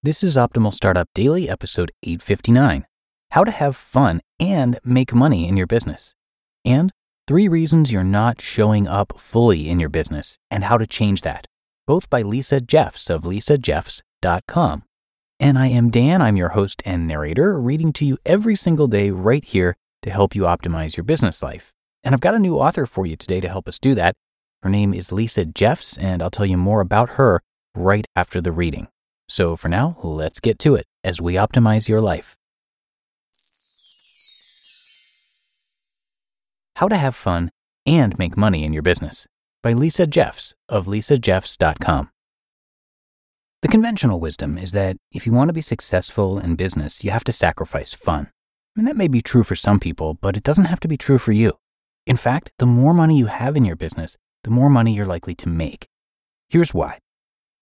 This is Optimal Startup Daily, episode 859 How to Have Fun and Make Money in Your Business. And three reasons you're not showing up fully in your business and how to change that. Both by Lisa Jeffs of lisajeffs.com. And I am Dan, I'm your host and narrator, reading to you every single day right here to help you optimize your business life. And I've got a new author for you today to help us do that. Her name is Lisa Jeffs, and I'll tell you more about her right after the reading. So for now, let's get to it as we optimize your life. How to Have Fun and Make Money in Your Business by Lisa Jeffs of lisajeffs.com. The conventional wisdom is that if you want to be successful in business, you have to sacrifice fun. And that may be true for some people, but it doesn't have to be true for you. In fact, the more money you have in your business, the more money you're likely to make. Here's why.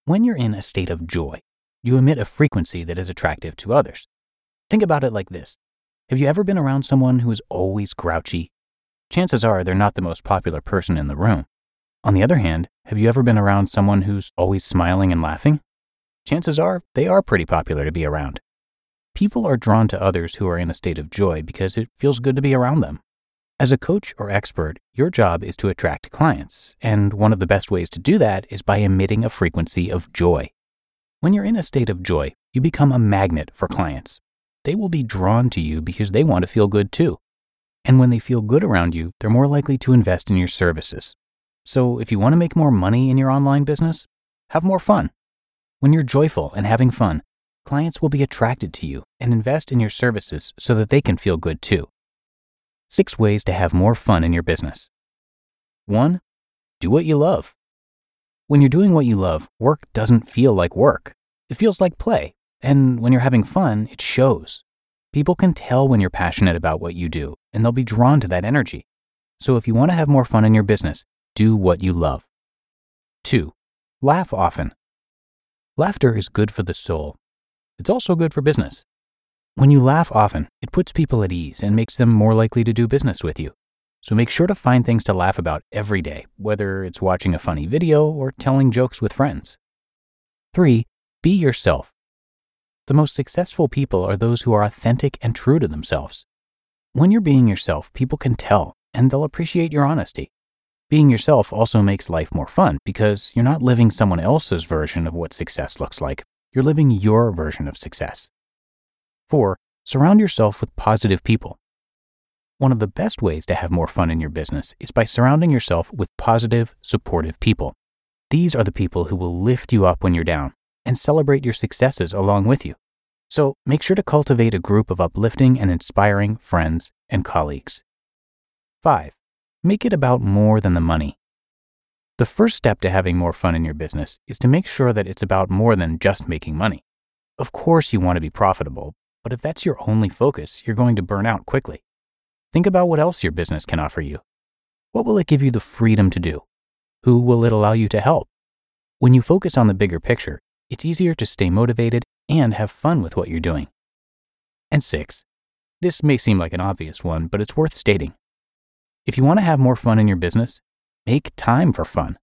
When you're in a state of joy, you emit a frequency that is attractive to others. Think about it like this Have you ever been around someone who is always grouchy? Chances are they're not the most popular person in the room. On the other hand, have you ever been around someone who's always smiling and laughing? Chances are they are pretty popular to be around. People are drawn to others who are in a state of joy because it feels good to be around them. As a coach or expert, your job is to attract clients, and one of the best ways to do that is by emitting a frequency of joy. When you're in a state of joy, you become a magnet for clients. They will be drawn to you because they want to feel good too. And when they feel good around you, they're more likely to invest in your services. So if you want to make more money in your online business, have more fun. When you're joyful and having fun, clients will be attracted to you and invest in your services so that they can feel good too. Six ways to have more fun in your business. One, do what you love. When you're doing what you love, work doesn't feel like work. It feels like play. And when you're having fun, it shows. People can tell when you're passionate about what you do, and they'll be drawn to that energy. So if you want to have more fun in your business, do what you love. Two, laugh often. Laughter is good for the soul. It's also good for business. When you laugh often, it puts people at ease and makes them more likely to do business with you. So make sure to find things to laugh about every day, whether it's watching a funny video or telling jokes with friends. 3. Be yourself. The most successful people are those who are authentic and true to themselves. When you're being yourself, people can tell and they'll appreciate your honesty. Being yourself also makes life more fun because you're not living someone else's version of what success looks like. You're living your version of success. 4. Surround yourself with positive people. One of the best ways to have more fun in your business is by surrounding yourself with positive, supportive people. These are the people who will lift you up when you're down and celebrate your successes along with you. So make sure to cultivate a group of uplifting and inspiring friends and colleagues. 5. Make it about more than the money. The first step to having more fun in your business is to make sure that it's about more than just making money. Of course, you want to be profitable, but if that's your only focus, you're going to burn out quickly. Think about what else your business can offer you. What will it give you the freedom to do? Who will it allow you to help? When you focus on the bigger picture, it's easier to stay motivated and have fun with what you're doing. And six, this may seem like an obvious one, but it's worth stating. If you want to have more fun in your business, make time for fun.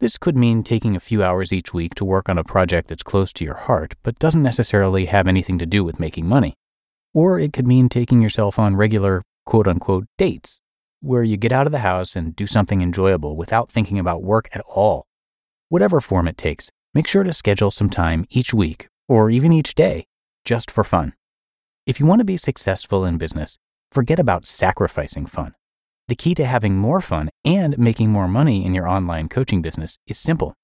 This could mean taking a few hours each week to work on a project that's close to your heart, but doesn't necessarily have anything to do with making money. Or it could mean taking yourself on regular, quote unquote dates, where you get out of the house and do something enjoyable without thinking about work at all. Whatever form it takes, make sure to schedule some time each week or even each day, just for fun. If you want to be successful in business, forget about sacrificing fun. The key to having more fun and making more money in your online coaching business is simple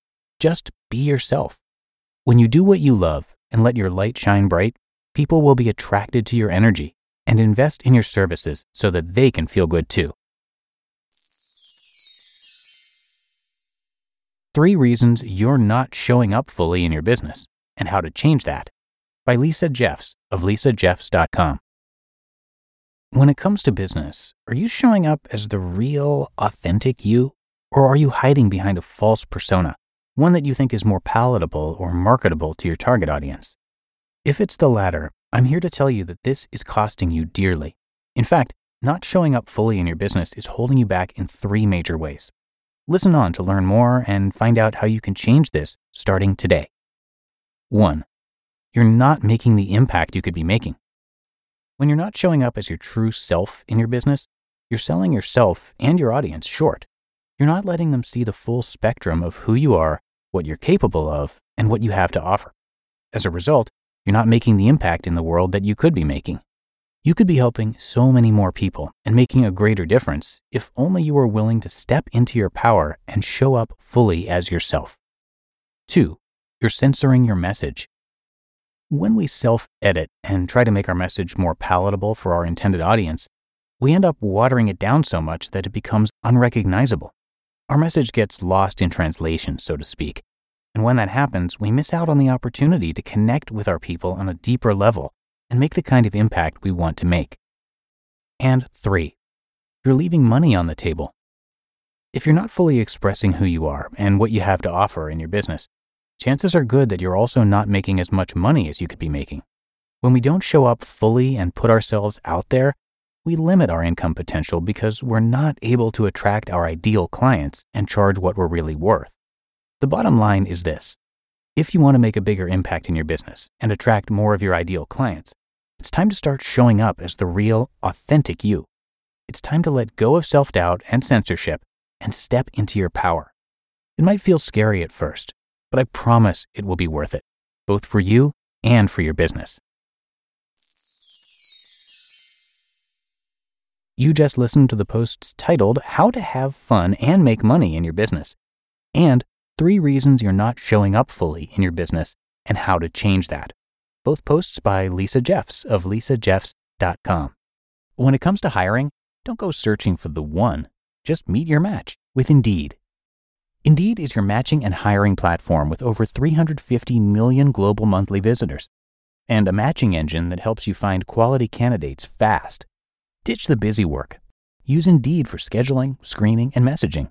just be yourself. When you do what you love and let your light shine bright, people will be attracted to your energy and invest in your services so that they can feel good too. Three reasons you're not showing up fully in your business and how to change that by Lisa Jeffs of lisajeffs.com. When it comes to business, are you showing up as the real, authentic you, or are you hiding behind a false persona? one that you think is more palatable or marketable to your target audience. If it's the latter, I'm here to tell you that this is costing you dearly. In fact, not showing up fully in your business is holding you back in three major ways. Listen on to learn more and find out how you can change this starting today. 1. You're not making the impact you could be making. When you're not showing up as your true self in your business, you're selling yourself and your audience short you're not letting them see the full spectrum of who you are, what you're capable of, and what you have to offer. As a result, you're not making the impact in the world that you could be making. You could be helping so many more people and making a greater difference if only you were willing to step into your power and show up fully as yourself. 2. You're censoring your message. When we self edit and try to make our message more palatable for our intended audience, we end up watering it down so much that it becomes unrecognizable our message gets lost in translation, so to speak. And when that happens, we miss out on the opportunity to connect with our people on a deeper level and make the kind of impact we want to make. And three, you're leaving money on the table. If you're not fully expressing who you are and what you have to offer in your business, chances are good that you're also not making as much money as you could be making. When we don't show up fully and put ourselves out there, we limit our income potential because we're not able to attract our ideal clients and charge what we're really worth. The bottom line is this if you want to make a bigger impact in your business and attract more of your ideal clients, it's time to start showing up as the real, authentic you. It's time to let go of self doubt and censorship and step into your power. It might feel scary at first, but I promise it will be worth it, both for you and for your business. You just listened to the posts titled How to Have Fun and Make Money in Your Business and Three Reasons You're Not Showing Up Fully in Your Business and How to Change That. Both posts by Lisa Jeffs of lisajeffs.com. When it comes to hiring, don't go searching for the one. Just meet your match with Indeed. Indeed is your matching and hiring platform with over 350 million global monthly visitors and a matching engine that helps you find quality candidates fast. Ditch the busy work. Use Indeed for scheduling, screening, and messaging.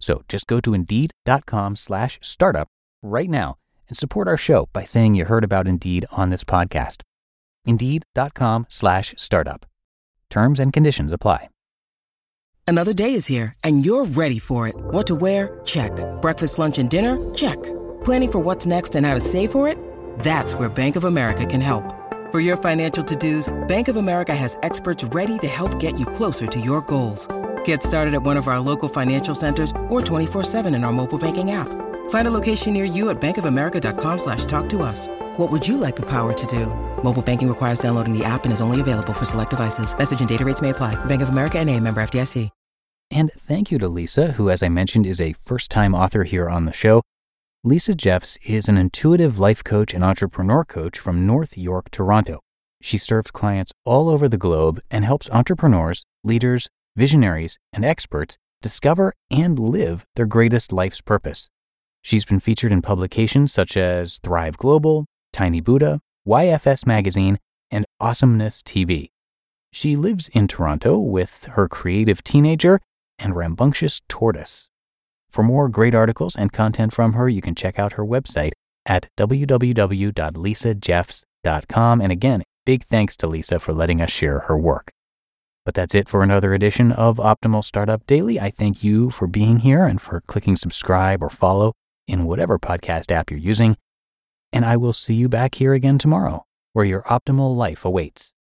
So just go to indeed.com slash startup right now and support our show by saying you heard about Indeed on this podcast. Indeed.com slash startup. Terms and conditions apply. Another day is here and you're ready for it. What to wear? Check. Breakfast, lunch, and dinner? Check. Planning for what's next and how to save for it? That's where Bank of America can help. For your financial to-dos, Bank of America has experts ready to help get you closer to your goals. Get started at one of our local financial centers or 24-7 in our mobile banking app. Find a location near you at bankofamerica.com slash talk to us. What would you like the power to do? Mobile banking requires downloading the app and is only available for select devices. Message and data rates may apply. Bank of America and a member FDIC. And thank you to Lisa, who, as I mentioned, is a first-time author here on the show. Lisa Jeffs is an intuitive life coach and entrepreneur coach from North York, Toronto. She serves clients all over the globe and helps entrepreneurs, leaders, visionaries, and experts discover and live their greatest life's purpose. She's been featured in publications such as Thrive Global, Tiny Buddha, YFS Magazine, and Awesomeness TV. She lives in Toronto with her creative teenager and rambunctious tortoise. For more great articles and content from her, you can check out her website at www.lisajeffs.com. And again, Big thanks to Lisa for letting us share her work. But that's it for another edition of Optimal Startup Daily. I thank you for being here and for clicking subscribe or follow in whatever podcast app you're using. And I will see you back here again tomorrow, where your optimal life awaits.